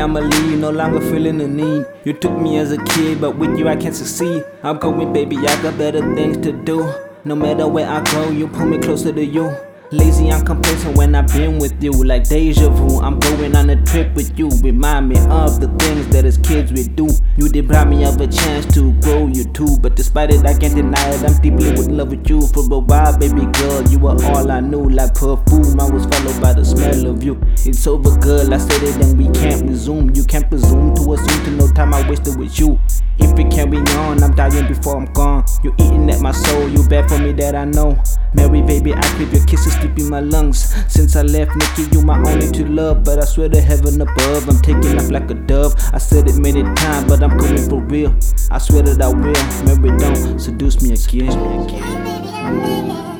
I'ma leave, no longer feeling the need. You took me as a kid, but with you I can't succeed. I'm going, baby, I got better things to do. No matter where I go, you pull me closer to you. Lazy, I'm complacent when I've been with you, like deja vu. I'm going on a trip with you. Remind me of the things that as kids we do. You deprive me of a chance to grow you too, but despite it, I can't deny it. I'm deeply in love with you for a while, baby girl. You were all I knew, like perfume. I was followed by the smell of you. It's over, girl. I said it, and we can't resume. You can't presume to assume to no time I wasted with you. If it carry on, I'm dying before I'm gone. You're eating at my soul, you bad for me that I know. Mary, baby, I crave your kisses deep in my lungs. Since I left, Nikki, you my only true love. But I swear to heaven above, I'm taking off like a dove. I said it many times, but I'm coming for real. I swear that I will. Mary, don't seduce me again. Every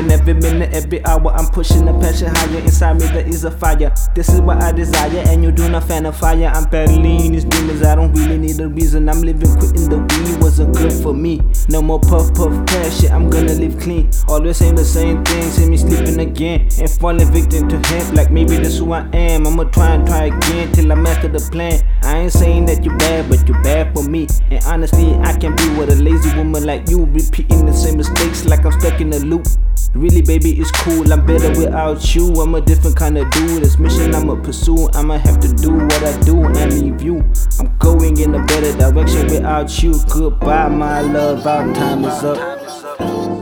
second, every minute, every hour, I'm pushing the passion higher. Inside me, there is a fire. This is what I desire, and you do not fan of fire. I'm battling these demons, I don't really a reason. I'm living quitting the weed wasn't good for me. No more puff puff cash, shit, I'm gonna live clean. Always saying the same thing, see me sleeping again and falling victim to him. Like maybe that's who I am. I'ma try and try again till I master the plan. I ain't saying that you bad, but you bad for me. And honestly, I can't be with a lazy woman like you, repeating the same mistakes like I'm stuck in a loop. Really, baby, it's cool. I'm better without you. I'm a different kind of dude. This mission I'ma pursue. I'ma have to do what I do and leave you. I'm going in a better direction without you. Goodbye, my love. Our time is up.